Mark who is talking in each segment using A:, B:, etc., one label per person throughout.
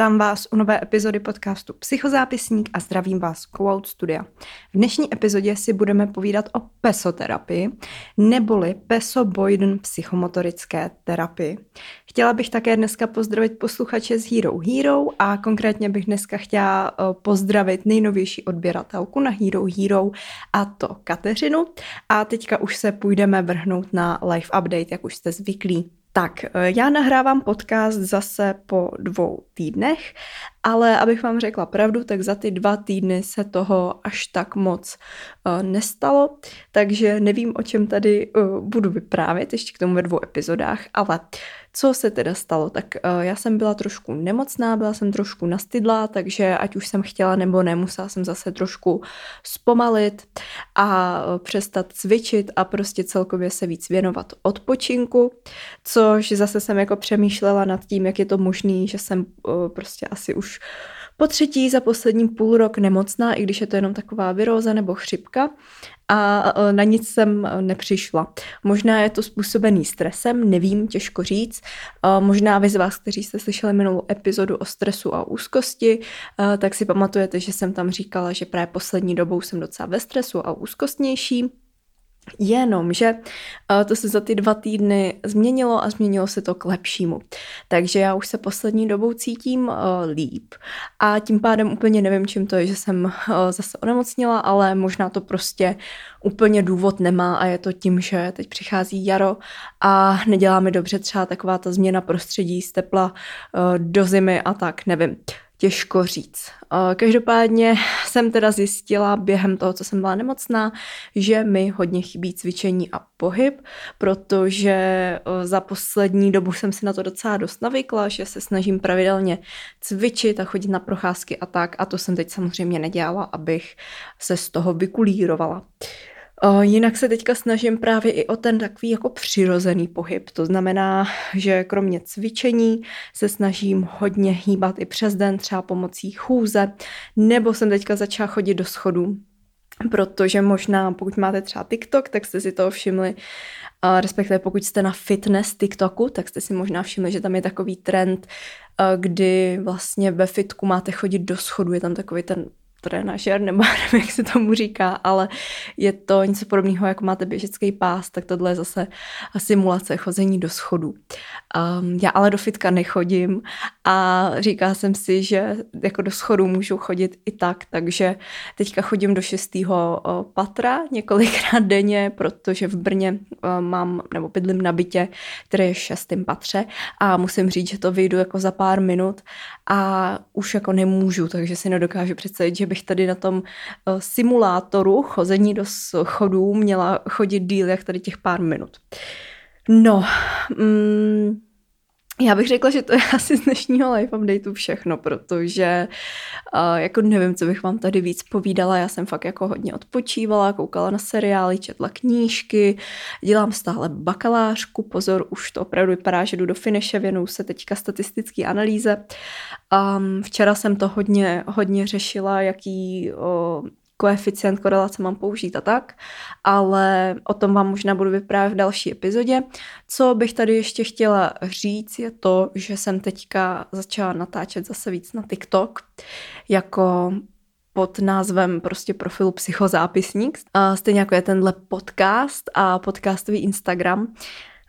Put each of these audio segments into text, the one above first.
A: vítám vás u nové epizody podcastu Psychozápisník a zdravím vás Quote Studia. V dnešní epizodě si budeme povídat o pesoterapii, neboli pesoboiden psychomotorické terapii. Chtěla bych také dneska pozdravit posluchače z Hero Hero a konkrétně bych dneska chtěla eh, pozdravit nejnovější odběratelku na Hero Hero a to Kateřinu. A teďka už se půjdeme vrhnout na live update, jak už jste zvyklí. Tak, eh, já nahrávám podcast zase po dvou týdnech, ale abych vám řekla pravdu, tak za ty dva týdny se toho až tak moc uh, nestalo, takže nevím, o čem tady uh, budu vyprávět ještě k tomu ve dvou epizodách, ale co se teda stalo? Tak uh, já jsem byla trošku nemocná, byla jsem trošku nastydlá, takže ať už jsem chtěla nebo ne, musela jsem zase trošku zpomalit a uh, přestat cvičit a prostě celkově se víc věnovat odpočinku, což zase jsem jako přemýšlela nad tím, jak je to možné, že jsem uh, prostě asi už po třetí za poslední půl rok nemocná, i když je to jenom taková viróza nebo chřipka a e, na nic jsem e, nepřišla. Možná je to způsobený stresem, nevím, těžko říct. E, možná vy z vás, kteří jste slyšeli minulou epizodu o stresu a úzkosti, tak si pamatujete, že jsem tam říkala, že právě poslední dobou jsem docela ve stresu a úzkostnější. Jenomže eh, to se za ty dva týdny změnilo a změnilo se to k lepšímu. Takže já už se poslední dobou cítím uh, líp a tím pádem úplně nevím, čím to je, že jsem uh, zase onemocnila, ale možná to prostě úplně důvod nemá a je to tím, že teď přichází jaro a nedělá mi dobře třeba taková ta změna prostředí z tepla do zimy a tak, nevím těžko říct. Každopádně jsem teda zjistila během toho, co jsem byla nemocná, že mi hodně chybí cvičení a pohyb, protože za poslední dobu jsem si na to docela dost navykla, že se snažím pravidelně cvičit a chodit na procházky a tak a to jsem teď samozřejmě nedělala, abych se z toho vykulírovala. Uh, Jinak se teďka snažím právě i o ten takový jako přirozený pohyb. To znamená, že kromě cvičení se snažím hodně hýbat i přes den, třeba pomocí chůze, nebo jsem teďka začala chodit do schodů, protože možná pokud máte třeba TikTok, tak jste si toho všimli, respektive pokud jste na fitness TikToku, tak jste si možná všimli, že tam je takový trend, kdy vlastně ve fitku máte chodit do schodu, je tam takový ten trenažer, nebo nevím, jak se tomu říká, ale je to něco podobného, jako máte běžecký pás, tak tohle je zase simulace chození do schodů. Um, já ale do fitka nechodím a říká jsem si, že jako do schodů můžu chodit i tak, takže teďka chodím do šestého patra několikrát denně, protože v Brně mám, nebo bydlím na bytě, které je v šestém patře a musím říct, že to vyjdu jako za pár minut a už jako nemůžu, takže si nedokážu představit, že bych tady na tom simulátoru chození do schodů měla chodit díl jak tady těch pár minut. No, mm, já bych řekla, že to je asi z dnešního live updateu všechno, protože uh, jako nevím, co bych vám tady víc povídala. Já jsem fakt jako hodně odpočívala, koukala na seriály, četla knížky, dělám stále bakalářku, pozor, už to opravdu vypadá, že jdu do finiše, věnuju se teďka statistické analýze. Um, včera jsem to hodně, hodně řešila, jaký uh, koeficient korelace mám použít a tak, ale o tom vám možná budu vyprávět v další epizodě. Co bych tady ještě chtěla říct je to, že jsem teďka začala natáčet zase víc na TikTok, jako pod názvem prostě profilu Psychozápisník. Stejně jako je tenhle podcast a podcastový Instagram.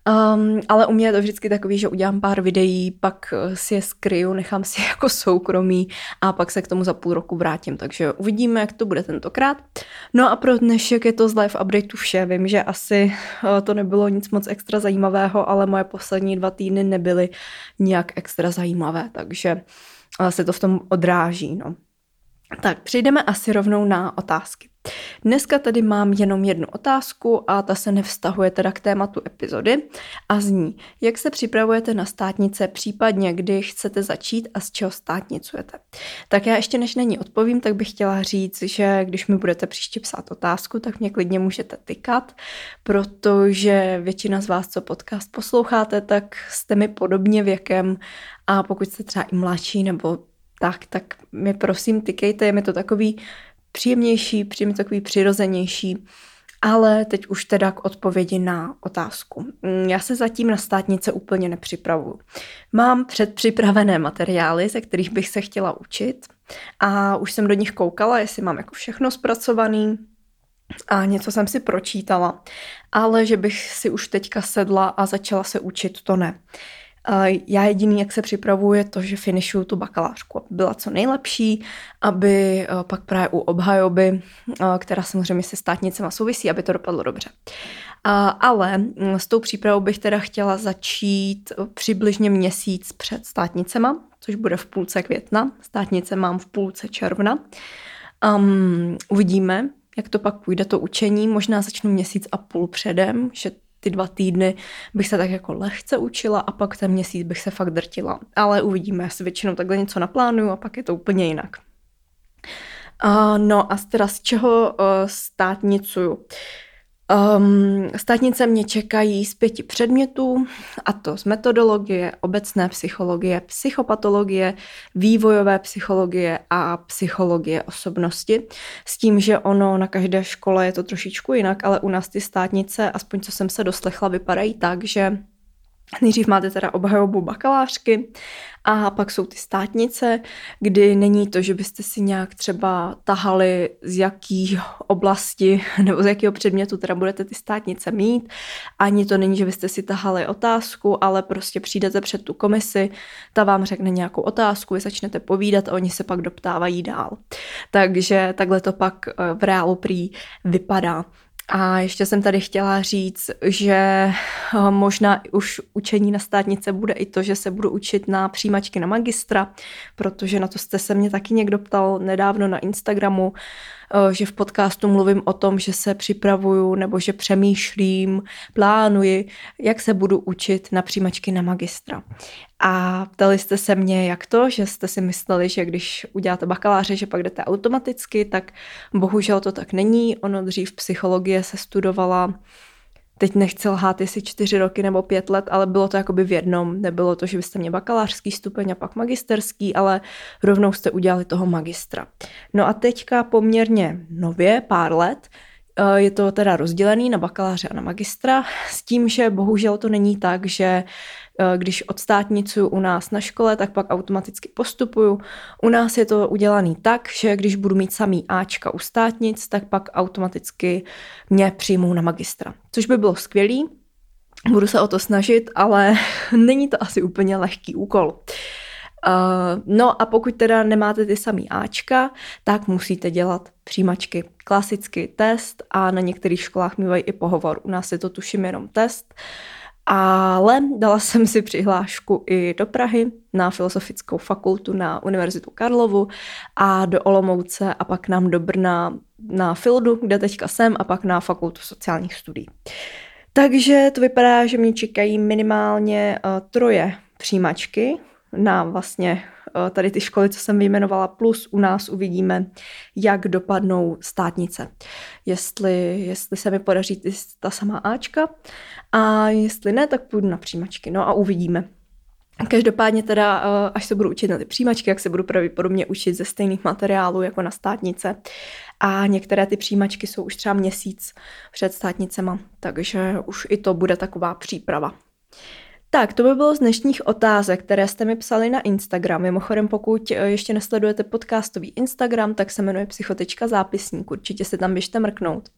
A: Um, ale u mě je to vždycky takový, že udělám pár videí, pak eh, si je skryju, nechám si jako soukromí a pak se k tomu za půl roku vrátím. Takže uvidíme, jak to bude tentokrát. No a pro dnešek je to z live updateu vše. Vím, že asi uh, to nebylo nic moc extra zajímavého, ale moje poslední dva týdny nebyly nějak extra zajímavé, takže se to v tom odráží. No. Tak, přejdeme asi rovnou na otázky. Dneska tady mám jenom jednu otázku a ta se nevztahuje teda k tématu epizody a zní, jak se připravujete na státnice, případně kdy chcete začít a z čeho státnicujete. Tak já ještě než na ní odpovím, tak bych chtěla říct, že když mi budete příště psát otázku, tak mě klidně můžete tykat, protože většina z vás, co podcast posloucháte, tak jste mi podobně věkem a pokud jste třeba i mladší nebo tak, tak mi prosím tykejte, je mi to takový příjemnější, příjemně takový přirozenější. Ale teď už teda k odpovědi na otázku. Mm, já se zatím na státnice úplně nepřipravuju. Mám předpřipravené materiály, ze kterých bych se chtěla učit a už jsem do nich koukala, jestli mám jako všechno zpracovaný, a něco jsem si pročítala, ale že bych si už teďka sedla a začala se učit, to ne. Já jediný, jak se připravuju, je to, že finišuju tu bakalářku, aby byla co nejlepší, aby eh, pak právě u obhajoby, eh, která samozřejmě se státnicema souvisí, aby to dopadlo dobře. Ale mm, s tou přípravou bych teda chtěla začít eh, přibližně měsíc před státnicema, což bude v půlce května. Státnice mám v půlce června. Um, uvidíme, jak to pak půjde to učení. Možná začnu měsíc a půl předem, že ty dva týdny bych se tak jako lehce učila a pak ten měsíc bych se fakt drtila. Ale uvidíme, já si většinou takhle něco naplánuju a pak je to úplně jinak. Uh, no a teda z čeho uh, státnicuju? Uh, Um, státnice mě čekají z pěti předmětů, a to z metodologie, obecné psychologie, psychopatologie, vývojové psychologie a psychologie osobnosti. S tím, že ono na každé škole je to trošičku jinak, ale u nás ty státnice, aspoň co jsem se doslechla, vypadají tak, že Nejdřív máte teda obhajobu bakalářky a pak jsou ty státnice, kdy není to, že byste si nějak třeba tahali z jaký oblasti nebo z jakého předmětu teda budete ty státnice mít. Ani to není, že byste si tahali otázku, ale prostě přijdete před tu komisi, ta vám řekne nějakou otázku, vy začnete povídat a oni se pak doptávají dál. Takže takhle to pak eh, v reálu prý vypadá. A ještě jsem tady chtěla říct, že eh, možná už učení na státnice bude i to, že se budu učit na přijímačky na magistra, protože na to jste se mě taky někdo ptal nedávno na Instagramu, že v podcastu mluvím o tom, že se připravuju nebo že přemýšlím, plánuji, jak se budu učit na přijímačky na magistra. A ptali jste se mě, jak to, že jste si mysleli, že když uděláte bakaláře, že pak jdete automaticky, tak bohužel to tak není. Ono dřív psychologie se studovala teď nechci lhát, jestli čtyři roky nebo pět let, ale bylo to jakoby v jednom. Nebylo to, že byste měli bakalářský stupeň a pak magisterský, ale rovnou jste udělali toho magistra. No a teďka poměrně nově, pár let, eh, je to teda rozdělený na bakaláře a na magistra s tím, že bohužel to není tak, že když odstátnicuju u nás na škole, tak pak automaticky postupuju. U nás je to udělaný tak, že když budu mít samý Ačka u státnic, tak pak automaticky mě přijmou na magistra. Což by bylo skvělý, budu se o to snažit, ale není to asi úplně lehký úkol. Uh, no a pokud teda nemáte ty samý Ačka, tak musíte dělat přijímačky. Klasický test a na některých školách mývají i pohovor. U nás je to tuším jenom test. Uh, ale dala jsem si přihlášku i do Prahy na Filozofickou fakultu na Univerzitu Karlovu a do Olomouce a pak nám do Brna na Fildu, kde teďka jsem, a pak na Fakultu sociálních studií. Takže to vypadá, že mě čekají minimálně uh, troje přijímačky na vlastně tady ty školy, co jsem vyjmenovala, plus u nás uvidíme, jak dopadnou státnice. Jestli, jestli se mi podaří ta samá Ačka a jestli ne, tak půjdu na přijímačky. No a uvidíme. Každopádně teda, eh, až se budu učit na ty přijímačky, jak se budu pravděpodobně učit ze stejných materiálů jako na státnice. A některé ty přijímačky jsou už třeba měsíc před státnicema, takže už i to bude taková příprava. Tak, to by bylo z dnešních otázek, které jste mi psali na Instagram. Mimochodem, pokud eh, ještě nesledujete podcastový Instagram, tak se jmenuje psychotečka zápisník. Určitě se tam běžte mrknout.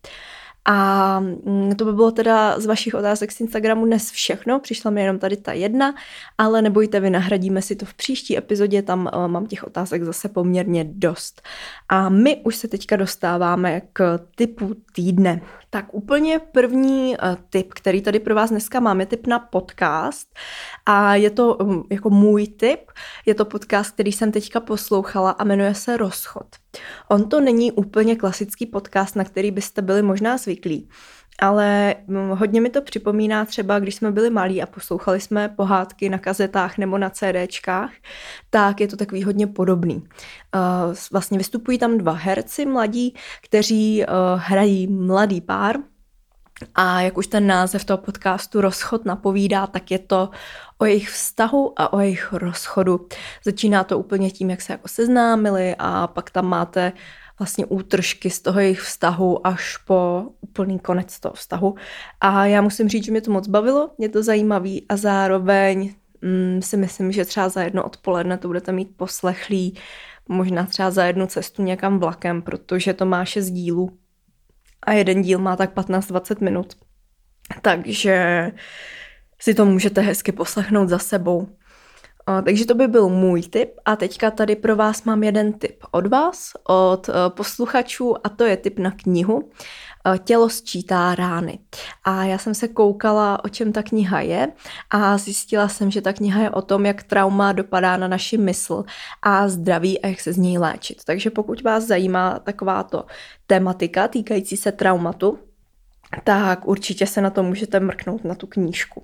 A: A mm, to by bylo teda z vašich otázek z Instagramu dnes všechno, přišla mi jenom tady ta jedna, ale nebojte, vy nahradíme si to v příští epizodě, tam uh, mám těch otázek zase poměrně dost. A my už se teďka dostáváme k typu týdne. Tak úplně první uh, tip, který tady pro vás dneska mám, je tip na podcast a je to um, jako můj tip, je to podcast, který jsem teďka poslouchala a jmenuje se Rozchod. On to není úplně klasický podcast, na který byste byli možná zvyklí, ale mm, hodně mi to připomíná třeba, když jsme byli malí a poslouchali jsme pohádky na kazetách nebo na CDčkách, tak je to takový hodně podobný. Eh, vlastně vystupují tam dva herci mladí, kteří eh, hrají mladý pár, a jak už ten název toho podcastu Rozchod napovídá, tak je to o jejich vztahu a o jejich rozchodu. Začíná to úplně tím, jak se jako seznámili a pak tam máte vlastně útržky z toho jejich vztahu až po úplný konec toho vztahu. A já musím říct, že mě to moc bavilo, je to zajímavý a zároveň mm, si myslím, že třeba za jedno odpoledne to budete mít poslechlý, možná třeba za jednu cestu někam vlakem, protože to má šest dílů a jeden díl má tak 15-20 minut. Takže si to můžete hezky poslechnout za sebou. Takže to by byl můj tip a teďka tady pro vás mám jeden tip od vás, od e, posluchačů a to je tip na knihu Tělo sčítá rány. A já jsem se koukala, o čem ta kniha je a zjistila jsem, že ta kniha je o tom, jak trauma dopadá na naši mysl a zdraví a jak se z něj léčit. Takže pokud vás zajímá takováto tematika týkající se traumatu, tak určitě se na to můžete mrknout na tu knížku.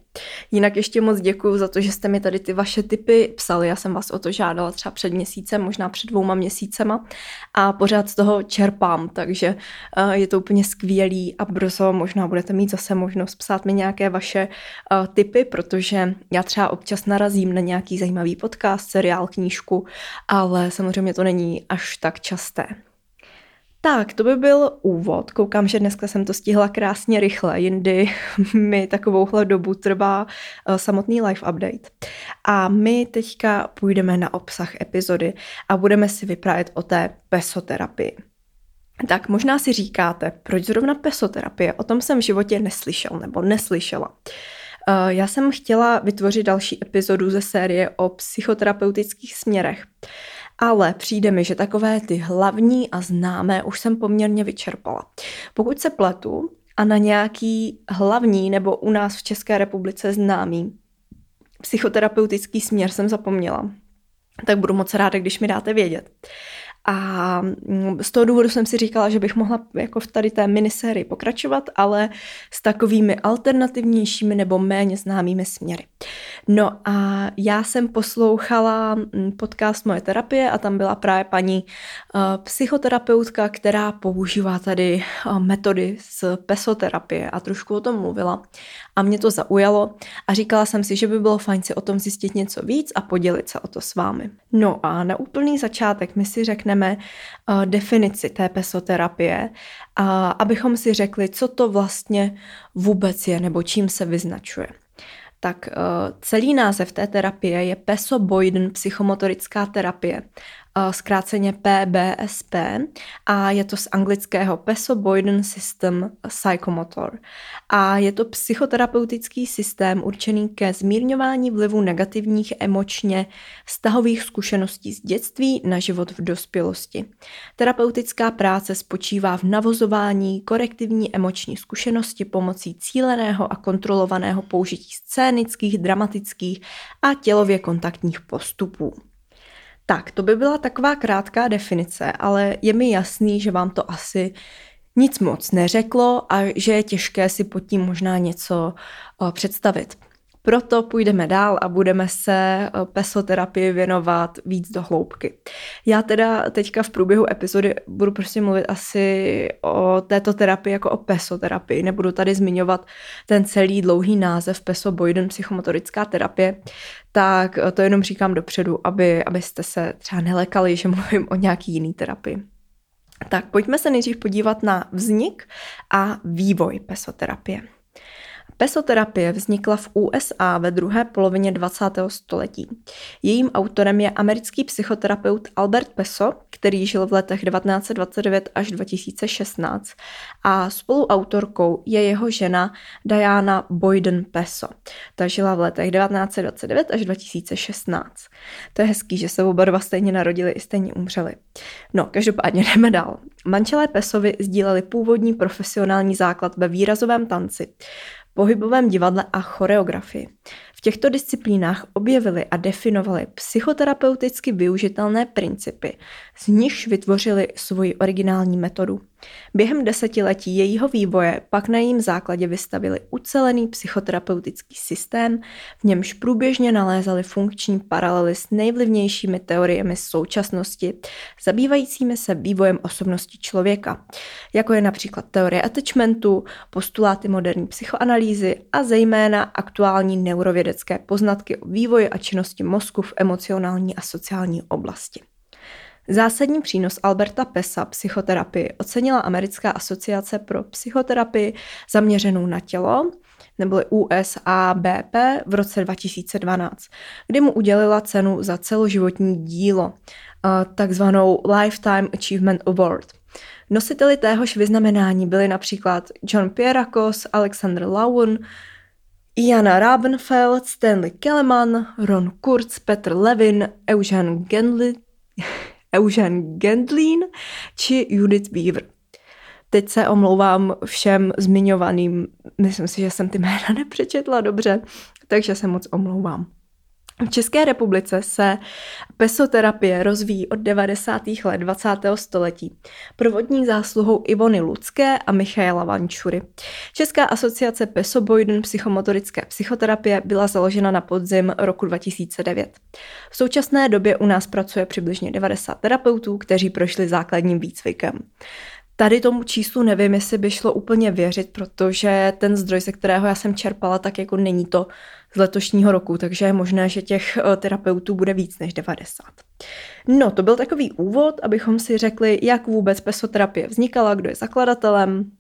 A: Jinak ještě moc děkuji za to, že jste mi tady ty vaše typy psali. Já jsem vás o to žádala třeba před měsícem, možná před dvouma měsícema a pořád z toho čerpám, takže eh, je to úplně skvělý a brzo možná budete mít zase možnost psát mi nějaké vaše uh, typy, protože já třeba občas narazím na nějaký zajímavý podcast, seriál, knížku, ale samozřejmě to není až tak časté. Tak, to by byl úvod. Koukám, že dneska jsem to stihla krásně rychle, jindy mi takovouhle dobu trvá uh, samotný live update. A my teďka půjdeme na obsah epizody a budeme si vyprávět o té pesoterapii. Tak možná si říkáte, proč zrovna pesoterapie? O tom jsem v životě neslyšel nebo neslyšela. Uh, já jsem chtěla vytvořit další epizodu ze série o psychoterapeutických směrech ale přijde mi, že takové ty hlavní a známé už jsem poměrně vyčerpala. Pokud se pletu a na nějaký hlavní nebo u nás v České republice známý psychoterapeutický směr jsem zapomněla, tak budu moc ráda, když mi dáte vědět. A mm, z toho důvodu jsem si říkala, že bych mohla jako v tady té minisérii pokračovat, ale s takovými alternativnějšími nebo méně známými směry. No a já jsem poslouchala mm, podcast Moje terapie a tam byla právě paní uh, psychoterapeutka, která používá tady uh, metody z pesoterapie a trošku o tom mluvila. A mě to zaujalo a říkala jsem si, že by bylo fajn si o tom zjistit něco víc a podělit se o to s vámi. No a na úplný začátek my si řekneme uh, definici té pesoterapie, uh, abychom si řekli, co to vlastně vůbec je nebo čím se vyznačuje. Tak uh, celý název té terapie je Peso-Boyden psychomotorická terapie zkráceně PBSP a je to z anglického Peso Boyden System Psychomotor. A je to psychoterapeutický systém určený ke zmírňování vlivu negativních emočně vztahových zkušeností z dětství na život v dospělosti. Terapeutická práce spočívá v navozování korektivní emoční zkušenosti pomocí cíleného a kontrolovaného použití scénických, dramatických a tělově kontaktních postupů. Tak, to by byla taková krátká definice, ale je mi jasný, že vám to asi nic moc neřeklo a že je těžké si pod tím možná něco představit. Proto půjdeme dál a budeme se eh, pesoterapii věnovat víc do hloubky. Já teda teďka v průběhu epizody budu prostě mluvit asi o této terapii jako o pesoterapii. Nebudu tady zmiňovat ten celý dlouhý název Peso Boyden psychomotorická terapie, tak eh, to jenom říkám dopředu, aby, abyste se třeba nelekali, že mluvím o nějaký jiný terapii. Tak pojďme se nejdřív podívat na vznik a vývoj pesoterapie. Pesoterapie vznikla v USA ve druhé polovině 20. století. Jejím autorem je americký psychoterapeut Albert Peso, který žil v letech 1929 až 2016 a spoluautorkou je jeho žena Diana Boyden Peso. Ta žila v letech 1929 až 2016. To je hezký, že se oba dva stejně narodili i stejně umřeli. No, každopádně jdeme dál. Manželé Pesovi sdíleli původní profesionální základ ve výrazovém tanci pohybovém divadle a choreografii. V těchto disciplínách objevili a definovali psychoterapeuticky využitelné principy, z nichž vytvořili svoji originální metodu. Během desetiletí jejího vývoje pak na jejím základě vystavili ucelený psychoterapeutický systém, v němž průběžně nalézali funkční paralely s nejvlivnějšími teoriemi současnosti, zabývajícími se vývojem osobnosti člověka, jako je například teorie attachmentu, postuláty moderní psychoanalýzy a zejména aktuální neurovědecké poznatky o vývoji a činnosti mozku v emocionální a sociální oblasti. Zásadní přínos Alberta Pesa psychoterapii ocenila Americká asociace pro psychoterapii zaměřenou na tělo, neboli USABP v roce 2012, kdy mu udělila cenu za celoživotní dílo, eh, takzvanou Lifetime Achievement Award. Nositeli téhož vyznamenání byli například John Pierakos, Alexander Lowen, Jana Rabenfeld, Stanley Kelleman, Ron Kurz, Petr Levin, Eugen Gendli, Eugen Gendlin či Judith Beaver. Teď se omlouvám všem zmiňovaným, myslím si, že jsem ty jména nepřečetla dobře, takže se moc omlouvám. V České republice se pesoterapie rozvíjí od 90. let 20. století. Provodní zásluhou Ivony Lucké a Michaela Vančury. Česká asociace Pesoboiden psychomotorické psychoterapie byla založena na podzim roku 2009. V současné době u nás pracuje přibližně 90 terapeutů, kteří prošli základním výcvikem. Tady tomu číslu nevím, jestli by šlo úplně věřit, protože ten zdroj, ze kterého já jsem čerpala, tak jako není to z letošního roku, takže je možné, že těch eh, terapeutů bude víc než 90. No, to byl takový úvod, abychom si řekli, jak vůbec pesoterapie vznikala, kdo je zakladatelem,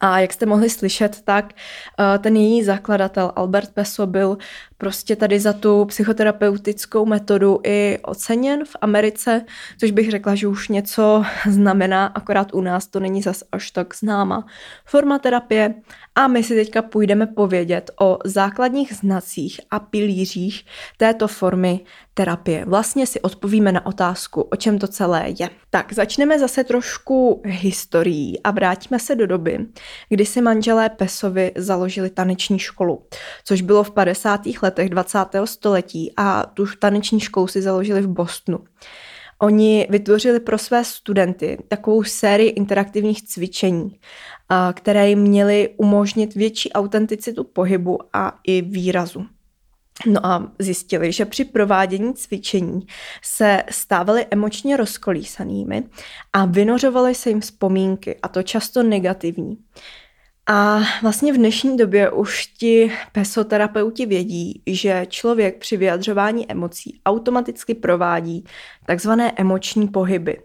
A: a jak jste mohli slyšet, tak eh, ten její zakladatel Albert Peso byl prostě tady za tu psychoterapeutickou metodu i oceněn v Americe, což bych řekla, že už něco znamená, akorát u nás to není zas až tak známa forma terapie. A my si teďka půjdeme povědět o základních znacích a pilířích této formy terapie. Vlastně si odpovíme na otázku, o čem to celé je. Tak, začneme zase trošku historií a vrátíme se do doby, kdy si manželé Pesovi založili taneční školu, což bylo v 50. letech 20. století a tu taneční školu si založili v Bostonu. Oni vytvořili pro své studenty takovou sérii interaktivních cvičení, které jim měly umožnit větší autenticitu pohybu a i výrazu. No a zjistili, že při provádění cvičení se stávali emočně rozkolísanými a vynořovaly se jim vzpomínky, a to často negativní. A vlastně v dnešní době už ti pesoterapeuti vědí, že člověk při vyjadřování emocí automaticky provádí takzvané emoční pohyby,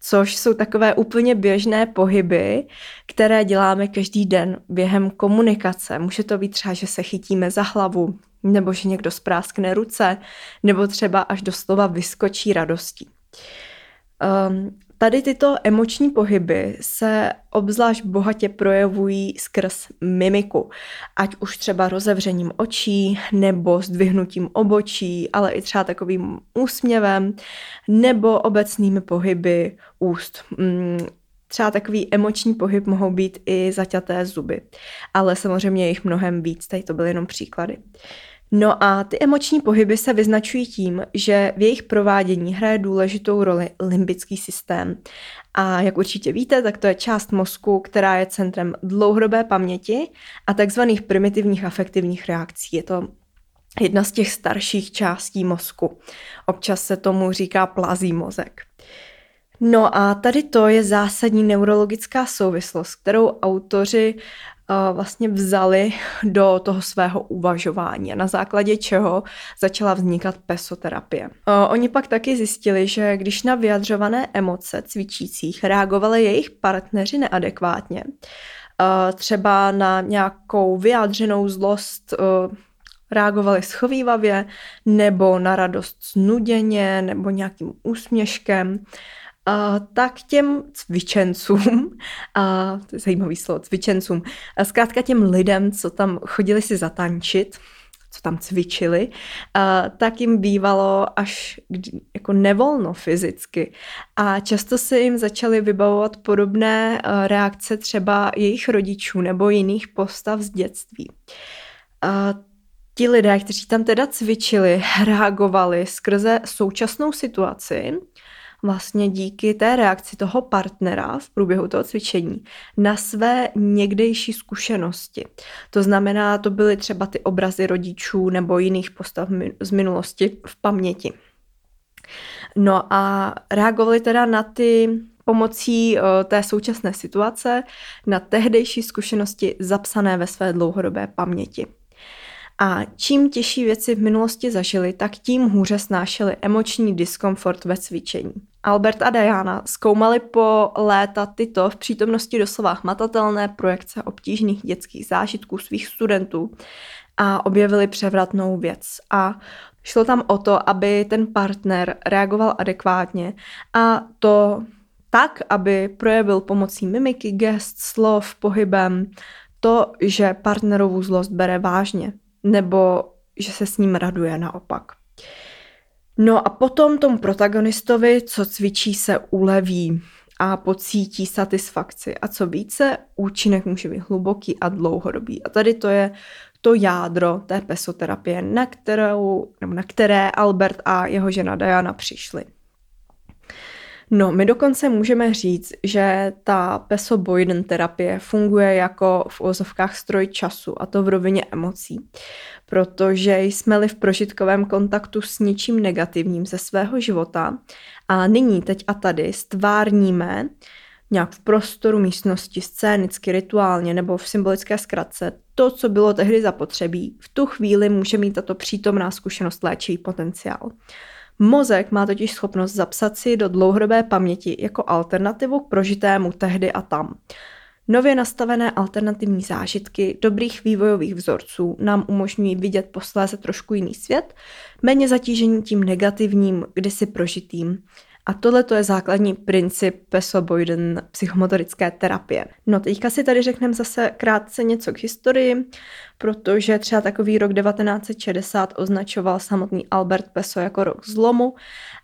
A: což jsou takové úplně běžné pohyby, které děláme každý den během komunikace. Může to být třeba, že se chytíme za hlavu, nebo že někdo spráskne ruce, nebo třeba až doslova vyskočí radostí. Um, Tady tyto emoční pohyby se obzvlášť bohatě projevují skrz mimiku, ať už třeba rozevřením očí nebo zdvihnutím obočí, ale i třeba takovým úsměvem nebo obecnými pohyby úst. Mm, třeba takový emoční pohyb mohou být i zaťaté zuby, ale samozřejmě jich mnohem víc, tady to byly jenom příklady. No a ty emoční pohyby se vyznačují tím, že v jejich provádění hraje důležitou roli limbický systém. A jak určitě víte, tak to je část mozku, která je centrem dlouhodobé paměti a takzvaných primitivních afektivních reakcí. Je to jedna z těch starších částí mozku. Občas se tomu říká plazí mozek. No a tady to je zásadní neurologická souvislost, kterou autoři vlastně vzali do toho svého uvažování a na základě čeho začala vznikat pesoterapie. Oni pak taky zjistili, že když na vyjadřované emoce cvičících reagovali jejich partneři neadekvátně, třeba na nějakou vyjádřenou zlost reagovali schovývavě, nebo na radost znuděně, nebo nějakým úsměškem, tak těm cvičencům, a to je zajímavý slovo, cvičencům, a zkrátka těm lidem, co tam chodili si zatančit, co tam cvičili, tak jim bývalo až jako nevolno fyzicky. A často se jim začaly vybavovat podobné reakce třeba jejich rodičů nebo jiných postav z dětství. A ti lidé, kteří tam teda cvičili, reagovali skrze současnou situaci, vlastně díky té reakci toho partnera v průběhu toho cvičení na své někdejší zkušenosti. To znamená, to byly třeba ty obrazy rodičů nebo jiných postav z minulosti v paměti. No a reagovali teda na ty pomocí té současné situace na tehdejší zkušenosti zapsané ve své dlouhodobé paměti. A čím těžší věci v minulosti zažili, tak tím hůře snášeli emoční diskomfort ve cvičení. Albert a Diana zkoumali po léta tyto v přítomnosti doslova hmatatelné projekce obtížných dětských zážitků svých studentů a objevili převratnou věc. A šlo tam o to, aby ten partner reagoval adekvátně a to tak, aby projevil pomocí mimiky, gest, slov, pohybem to, že partnerovu zlost bere vážně nebo že se s ním raduje naopak. No a potom tomu protagonistovi, co cvičí, se uleví a pocítí satisfakci. A co více, účinek může být hluboký a dlouhodobý. A tady to je to jádro té pesoterapie, na, kterou, nebo na které Albert a jeho žena Diana přišli. No, my dokonce můžeme říct, že ta peso Boyden terapie funguje jako v ozovkách stroj času, a to v rovině emocí. Protože jsme-li v prožitkovém kontaktu s něčím negativním ze svého života a nyní, teď a tady, stvárníme nějak v prostoru místnosti, scénicky, rituálně nebo v symbolické zkratce, to, co bylo tehdy zapotřebí, v tu chvíli může mít tato přítomná zkušenost léčivý potenciál. Mozek má totiž schopnost zapsat si do dlouhodobé paměti jako alternativu k prožitému tehdy a tam. Nově nastavené alternativní zážitky dobrých vývojových vzorců nám umožňují vidět posléze trošku jiný svět, méně zatížení tím negativním, kdysi prožitým. A tohle to je základní princip Peso-Boyden psychomotorické terapie. No teďka si tady řekneme zase krátce něco k historii, protože třeba takový rok 1960 označoval samotný Albert Peso jako rok zlomu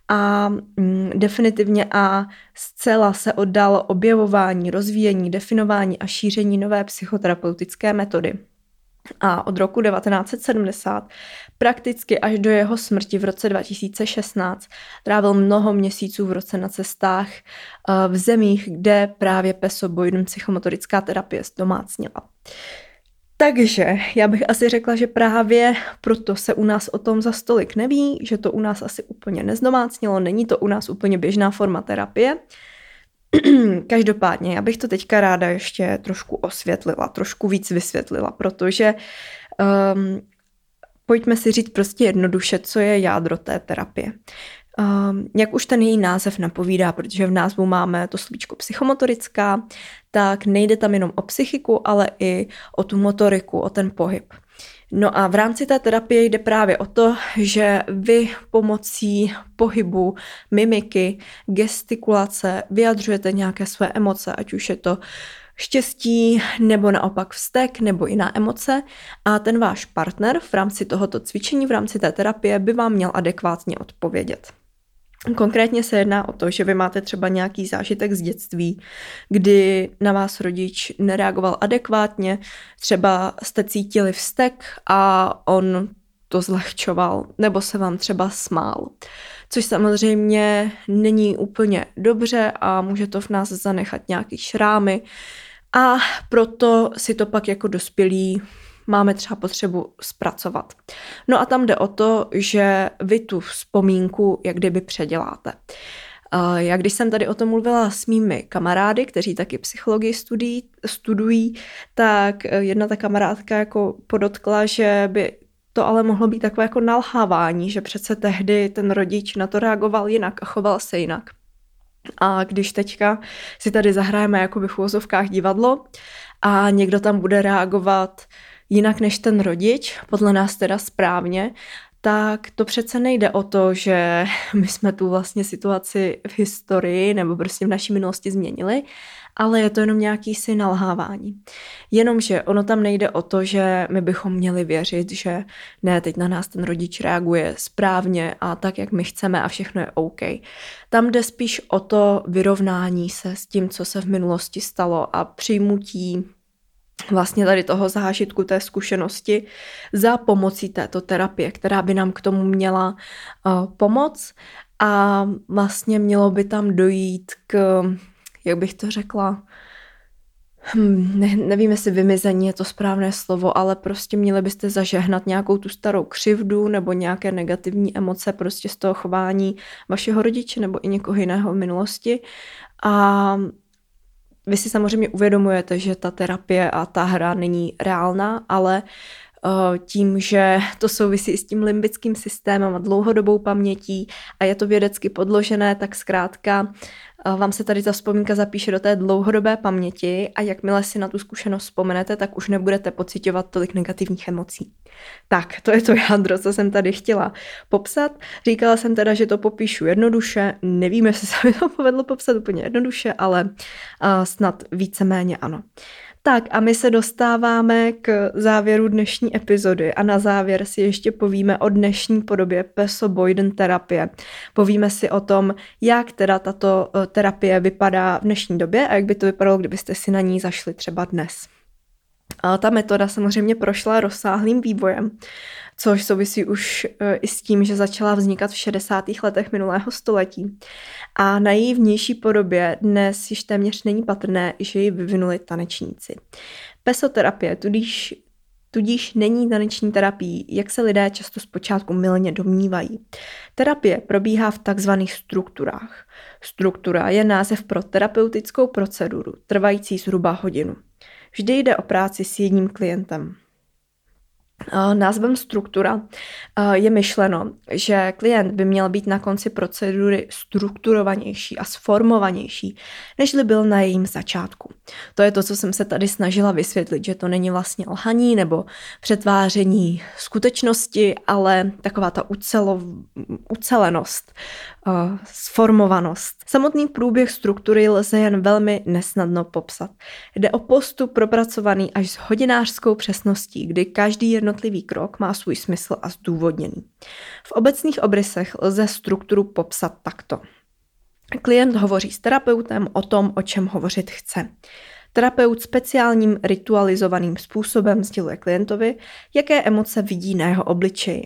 A: a mm, definitivně a zcela se oddal objevování, rozvíjení, definování a šíření nové psychoterapeutické metody a od roku 1970 prakticky až do jeho smrti v roce 2016 trávil mnoho měsíců v roce na cestách eh, v zemích, kde právě pesoboidum psychomotorická terapie zdomácnila. Takže já bych asi řekla, že právě proto se u nás o tom za stolik neví, že to u nás asi úplně nezdomácnilo, není to u nás úplně běžná forma terapie, Každopádně, já bych to teďka ráda ještě trošku osvětlila, trošku víc vysvětlila, protože um, pojďme si říct prostě jednoduše, co je jádro té terapie. Um, jak už ten její název napovídá, protože v názvu máme to slovíčko psychomotorická, tak nejde tam jenom o psychiku, ale i o tu motoriku, o ten pohyb. No a v rámci té terapie jde právě o to, že vy pomocí pohybu, mimiky, gestikulace vyjadřujete nějaké své emoce, ať už je to štěstí nebo naopak vztek nebo jiná emoce a ten váš partner v rámci tohoto cvičení, v rámci té terapie by vám měl adekvátně odpovědět. Konkrétně se jedná o to, že vy máte třeba nějaký zážitek z dětství, kdy na vás rodič nereagoval adekvátně, třeba jste cítili vztek a on to zlehčoval, nebo se vám třeba smál. Což samozřejmě není úplně dobře a může to v nás zanechat nějaký šrámy. A proto si to pak jako dospělí máme třeba potřebu zpracovat. No a tam jde o to, že vy tu vzpomínku jak kdyby předěláte. Já když jsem tady o tom mluvila s mými kamarády, kteří taky psychologii studují, studují, tak jedna ta kamarádka jako podotkla, že by to ale mohlo být takové jako nalhávání, že přece tehdy ten rodič na to reagoval jinak a choval se jinak. A když teďka si tady zahrajeme jako v úvozovkách divadlo a někdo tam bude reagovat jinak než ten rodič, podle nás teda správně, tak to přece nejde o to, že my jsme tu vlastně situaci v historii nebo prostě v naší minulosti změnili, ale je to jenom nějaký si nalhávání. Jenomže ono tam nejde o to, že my bychom měli věřit, že ne, teď na nás ten rodič reaguje správně a tak, jak my chceme a všechno je OK. Tam jde spíš o to vyrovnání se s tím, co se v minulosti stalo a přijmutí vlastně tady toho zážitku, té zkušenosti za pomocí této terapie, která by nám k tomu měla uh, pomoct. A vlastně mělo by tam dojít k, jak bych to řekla, hm, ne, nevím, jestli vymizení je to správné slovo, ale prostě měli byste zažehnat nějakou tu starou křivdu nebo nějaké negativní emoce prostě z toho chování vašeho rodiče nebo i někoho jiného v minulosti. A vy si samozřejmě uvědomujete, že ta terapie a ta hra není reálná, ale tím, že to souvisí s tím limbickým systémem a dlouhodobou pamětí a je to vědecky podložené, tak zkrátka vám se tady ta vzpomínka zapíše do té dlouhodobé paměti a jakmile si na tu zkušenost vzpomenete, tak už nebudete pocitovat tolik negativních emocí. Tak, to je to jádro, co jsem tady chtěla popsat. Říkala jsem teda, že to popíšu jednoduše. Nevím, jestli se mi to povedlo popsat úplně jednoduše, ale uh, snad víceméně ano. Tak a my se dostáváme k závěru dnešní epizody a na závěr si ještě povíme o dnešní podobě Peso Boyden terapie. Povíme si o tom, jak teda tato eh, terapie vypadá v dnešní době a jak by to vypadalo, kdybyste si na ní zašli třeba dnes. Ta metoda samozřejmě prošla rozsáhlým vývojem což souvisí už e, i s tím, že začala vznikat v 60. letech minulého století. A na její vnější podobě dnes již téměř není patrné, že ji vyvinuli tanečníci. Pesoterapie tudíž tudíž není taneční terapií, jak se lidé často zpočátku milně domnívají. Terapie probíhá v takzvaných strukturách. Struktura je název pro terapeutickou proceduru, trvající zhruba hodinu. Vždy jde o práci s jedním klientem. Názvem struktura je myšleno, že klient by měl být na konci procedury strukturovanější a sformovanější, než byl na jejím začátku. To je to, co jsem se tady snažila vysvětlit, že to není vlastně lhaní nebo přetváření skutečnosti, ale taková ta ucelo, ucelenost, sformovanost. Samotný průběh struktury lze jen velmi nesnadno popsat. Jde o postup propracovaný až s hodinářskou přesností, kdy každý jednotlivý krok má svůj smysl a zdůvodněný. V obecných obrysech lze strukturu popsat takto. Klient hovoří s terapeutem o tom, o čem hovořit chce. Terapeut speciálním ritualizovaným způsobem sděluje klientovi, jaké emoce vidí na jeho obličeji.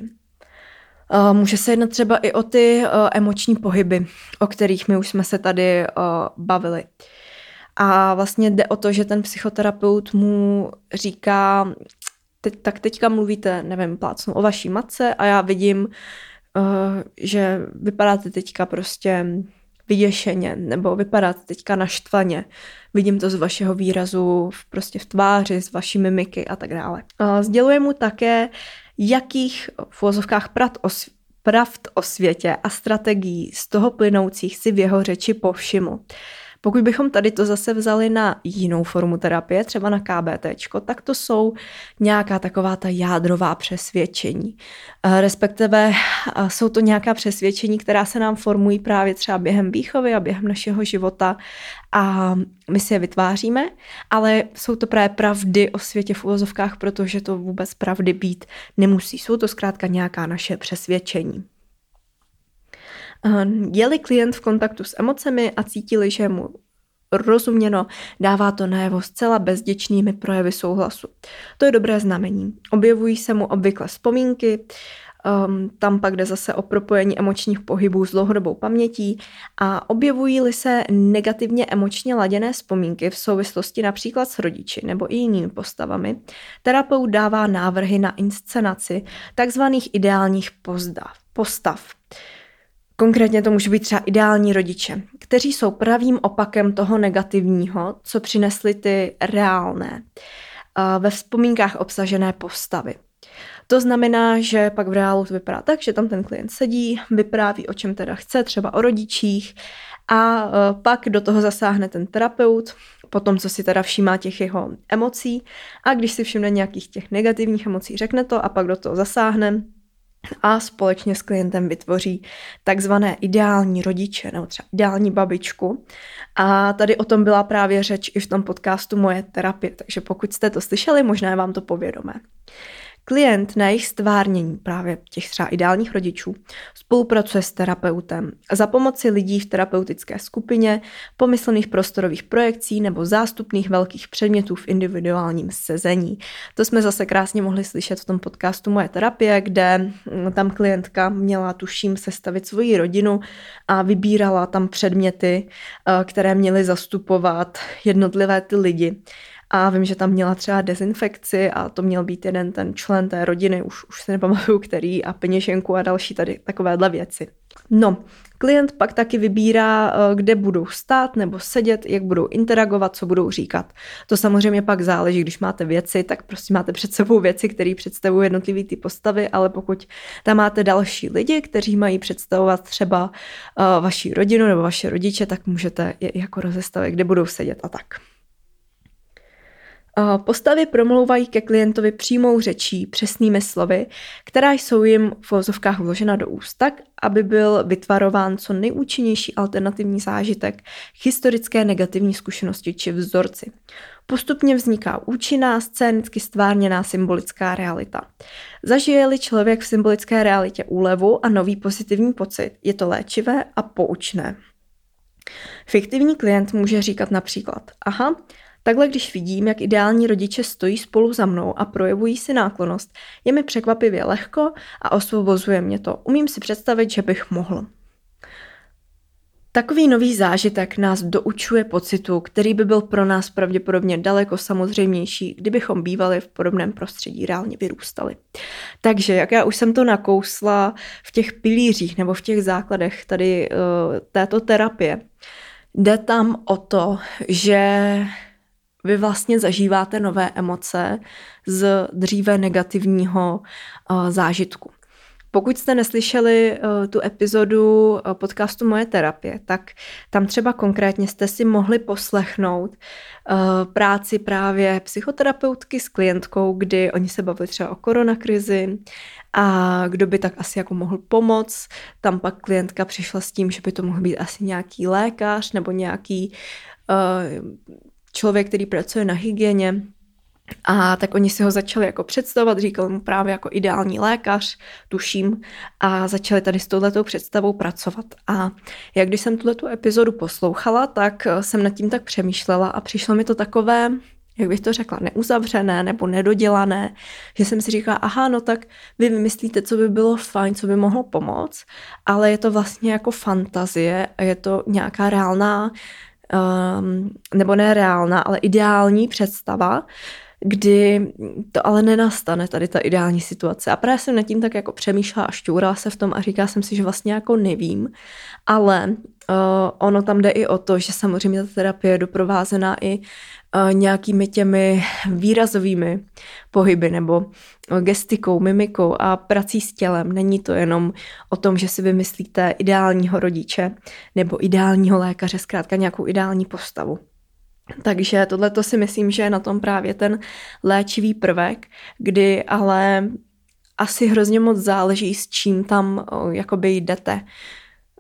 A: Může se jednat třeba i o ty emoční pohyby, o kterých my už jsme se tady bavili. A vlastně jde o to, že ten psychoterapeut mu říká, teď, tak teďka mluvíte, nevím, plácnu o vaší matce a já vidím, že vypadáte teďka prostě vyděšeně, nebo vypadáte teďka naštvaně. Vidím to z vašeho výrazu prostě v tváři, z vaší mimiky a tak dále. Sděluje mu také, jakých v úvozovkách pravd o, světě a strategií z toho plynoucích si v jeho řeči povšiml. Pokud bychom tady to zase vzali na jinou formu terapie, třeba na KBT, tak to jsou nějaká taková ta jádrová přesvědčení. Eh, respektive eh, jsou to nějaká přesvědčení, která se nám formují právě třeba během výchovy a během našeho života a my si je vytváříme, ale jsou to právě pravdy o světě v uvozovkách, protože to vůbec pravdy být nemusí. Jsou to zkrátka nějaká naše přesvědčení. Je-li klient v kontaktu s emocemi a cítili, že mu rozuměno, dává to najevo zcela bezděčnými projevy souhlasu. To je dobré znamení. Objevují se mu obvykle vzpomínky, um, tam pak jde zase o propojení emočních pohybů s dlouhodobou pamětí a objevují-li se negativně emočně laděné vzpomínky v souvislosti například s rodiči nebo i jinými postavami, terapeut dává návrhy na inscenaci takzvaných ideálních pozdav, postav. Konkrétně to může být třeba ideální rodiče, kteří jsou pravým opakem toho negativního, co přinesly ty reálné, ve vzpomínkách obsažené postavy. To znamená, že pak v reálu to vypadá tak, že tam ten klient sedí, vypráví, o čem teda chce, třeba o rodičích, a e, pak do toho zasáhne ten terapeut, po tom, co si teda všímá těch jeho emocí a když si všimne nějakých těch negativních emocí, řekne to a pak do toho zasáhne a společně s klientem vytvoří takzvané ideální rodiče nebo třeba ideální babičku. A tady o tom byla právě řeč i v tom podcastu Moje terapie, takže pokud jste to slyšeli, možná je vám to povědomé. Klient na jejich stvárnění právě těch třeba ideálních rodičů spolupracuje s terapeutem za pomoci lidí v terapeutické skupině, pomyslných prostorových projekcí nebo zástupných velkých předmětů v individuálním sezení. To jsme zase krásně mohli slyšet v tom podcastu Moje terapie, kde mm, tam klientka měla, tuším, sestavit svoji rodinu a vybírala tam předměty, eh, které měly zastupovat jednotlivé ty lidi. A vím, že tam měla třeba dezinfekci a to měl být jeden ten člen té rodiny, už, už se nepamatuju který, a peněženku a další tady takovéhle věci. No, klient pak taky vybírá, eh, kde budou stát nebo sedět, jak budou interagovat, co budou říkat. To samozřejmě pak záleží, když máte věci, tak prostě máte před sebou věci, které představují jednotlivý ty postavy, ale pokud tam máte další lidi, kteří mají představovat třeba uh, vaši rodinu nebo vaše rodiče, tak můžete je jako rozestavit, kde budou sedět a tak. Postavy promlouvají ke klientovi přímou řečí, přesnými slovy, která jsou jim v vozovkách vložena do úst tak, aby byl vytvarován co nejúčinnější alternativní zážitek k historické negativní zkušenosti či vzorci. Postupně vzniká účinná, scénicky stvárněná symbolická realita. Zažije-li člověk v symbolické realitě úlevu a nový pozitivní pocit, je to léčivé a poučné. Fiktivní klient může říkat například, aha, Takhle, když vidím, jak ideální rodiče stojí spolu za mnou a projevují si náklonost, je mi překvapivě lehko a osvobozuje mě to. Umím si představit, že bych mohl. Takový nový zážitek nás doučuje pocitu, který by byl pro nás pravděpodobně daleko samozřejmější, kdybychom bývali v podobném prostředí reálně vyrůstali. Takže, jak já už jsem to nakousla v těch pilířích nebo v těch základech tady uh, této terapie, jde tam o to, že vy vlastně zažíváte nové emoce z dříve negativního uh, zážitku. Pokud jste neslyšeli uh, tu epizodu uh, podcastu Moje terapie, tak tam třeba konkrétně jste si mohli poslechnout práci právě psychoterapeutky s klientkou, kdy oni se bavili třeba o koronakrizi a kdo by tak asi jako mohl pomoct. Tam pak klientka přišla s tím, že by to mohl být asi nějaký lékař nebo nějaký člověk, který pracuje na hygieně, a tak oni si ho začali jako představovat, říkal mu právě jako ideální lékař, tuším, a začali tady s touhletou představou pracovat. A jak když jsem tuhle epizodu poslouchala, tak jsem nad tím tak přemýšlela a přišlo mi to takové, jak bych to řekla, neuzavřené nebo nedodělané, že jsem si říkala, aha, no tak vy vymyslíte, co by bylo fajn, co by mohlo pomoct, ale je to vlastně jako fantazie a je to nějaká reálná um, nebo ne reálná, ale ideální představa, kdy to ale nenastane, tady ta ideální situace. A právě jsem nad tím tak jako přemýšlela a šťourala se v tom a říkala jsem si, že vlastně jako nevím, ale uh, ono tam jde i o to, že samozřejmě ta terapie je doprovázená i nějakými těmi výrazovými pohyby nebo gestikou, mimikou a prací s tělem. Není to jenom o tom, že si vymyslíte ideálního rodiče nebo ideálního lékaře, zkrátka nějakou ideální postavu. Takže tohle to si myslím, že je na tom právě ten léčivý prvek, kdy ale asi hrozně moc záleží, s čím tam jakoby jdete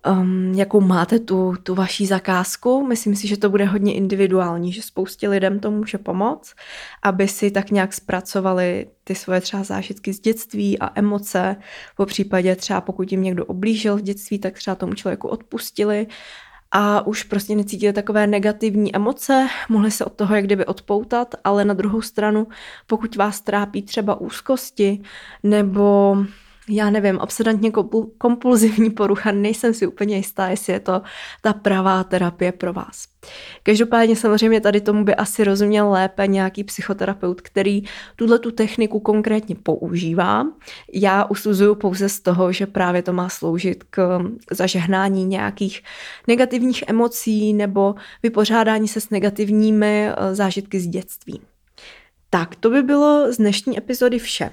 A: um, jakou máte tu, tu vaší zakázku. Myslím si, že to bude hodně individuální, že spoustě lidem to může pomoct, aby si tak nějak zpracovali ty svoje třeba zážitky z dětství a emoce. Po případě třeba pokud jim někdo oblížil v dětství, tak třeba tomu člověku odpustili a už prostě necítili takové negativní emoce, mohli se od toho jak kdyby odpoutat, ale na druhou stranu, pokud vás trápí třeba úzkosti nebo já nevím, obsedantně kompulzivní porucha, nejsem si úplně jistá, jestli je to ta pravá terapie pro vás. Každopádně samozřejmě tady tomu by asi rozuměl lépe nějaký psychoterapeut, který tuhle tu techniku konkrétně používá. Já usuzuju pouze z toho, že právě to má sloužit k zažehnání nějakých negativních emocí nebo vypořádání se s negativními eh, zážitky z dětství. Tak, to by bylo z dnešní epizody vše.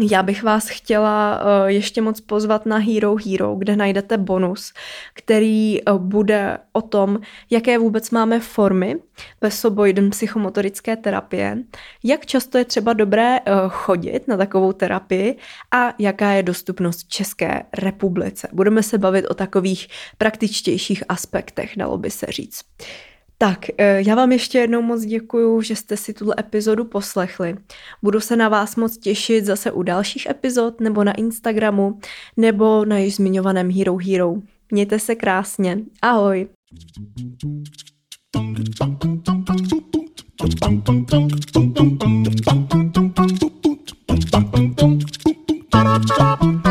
A: Já bych vás chtěla uh, ještě moc pozvat na Hero Hero, kde najdete bonus, který uh, bude o tom, jaké vůbec máme formy pesoboiden psychomotorické terapie, jak často je třeba dobré uh, chodit na takovou terapii a jaká je dostupnost v České republice. Budeme se bavit o takových praktičtějších aspektech, dalo by se říct. Tak, eh, já vám ještě jednou moc děkuju, že jste si tuhle epizodu poslechli. Budu se na vás moc těšit zase u dalších epizod, nebo na Instagramu, nebo na již zmiňovaném Hero Hero. Mějte se krásně. Ahoj. Thank you.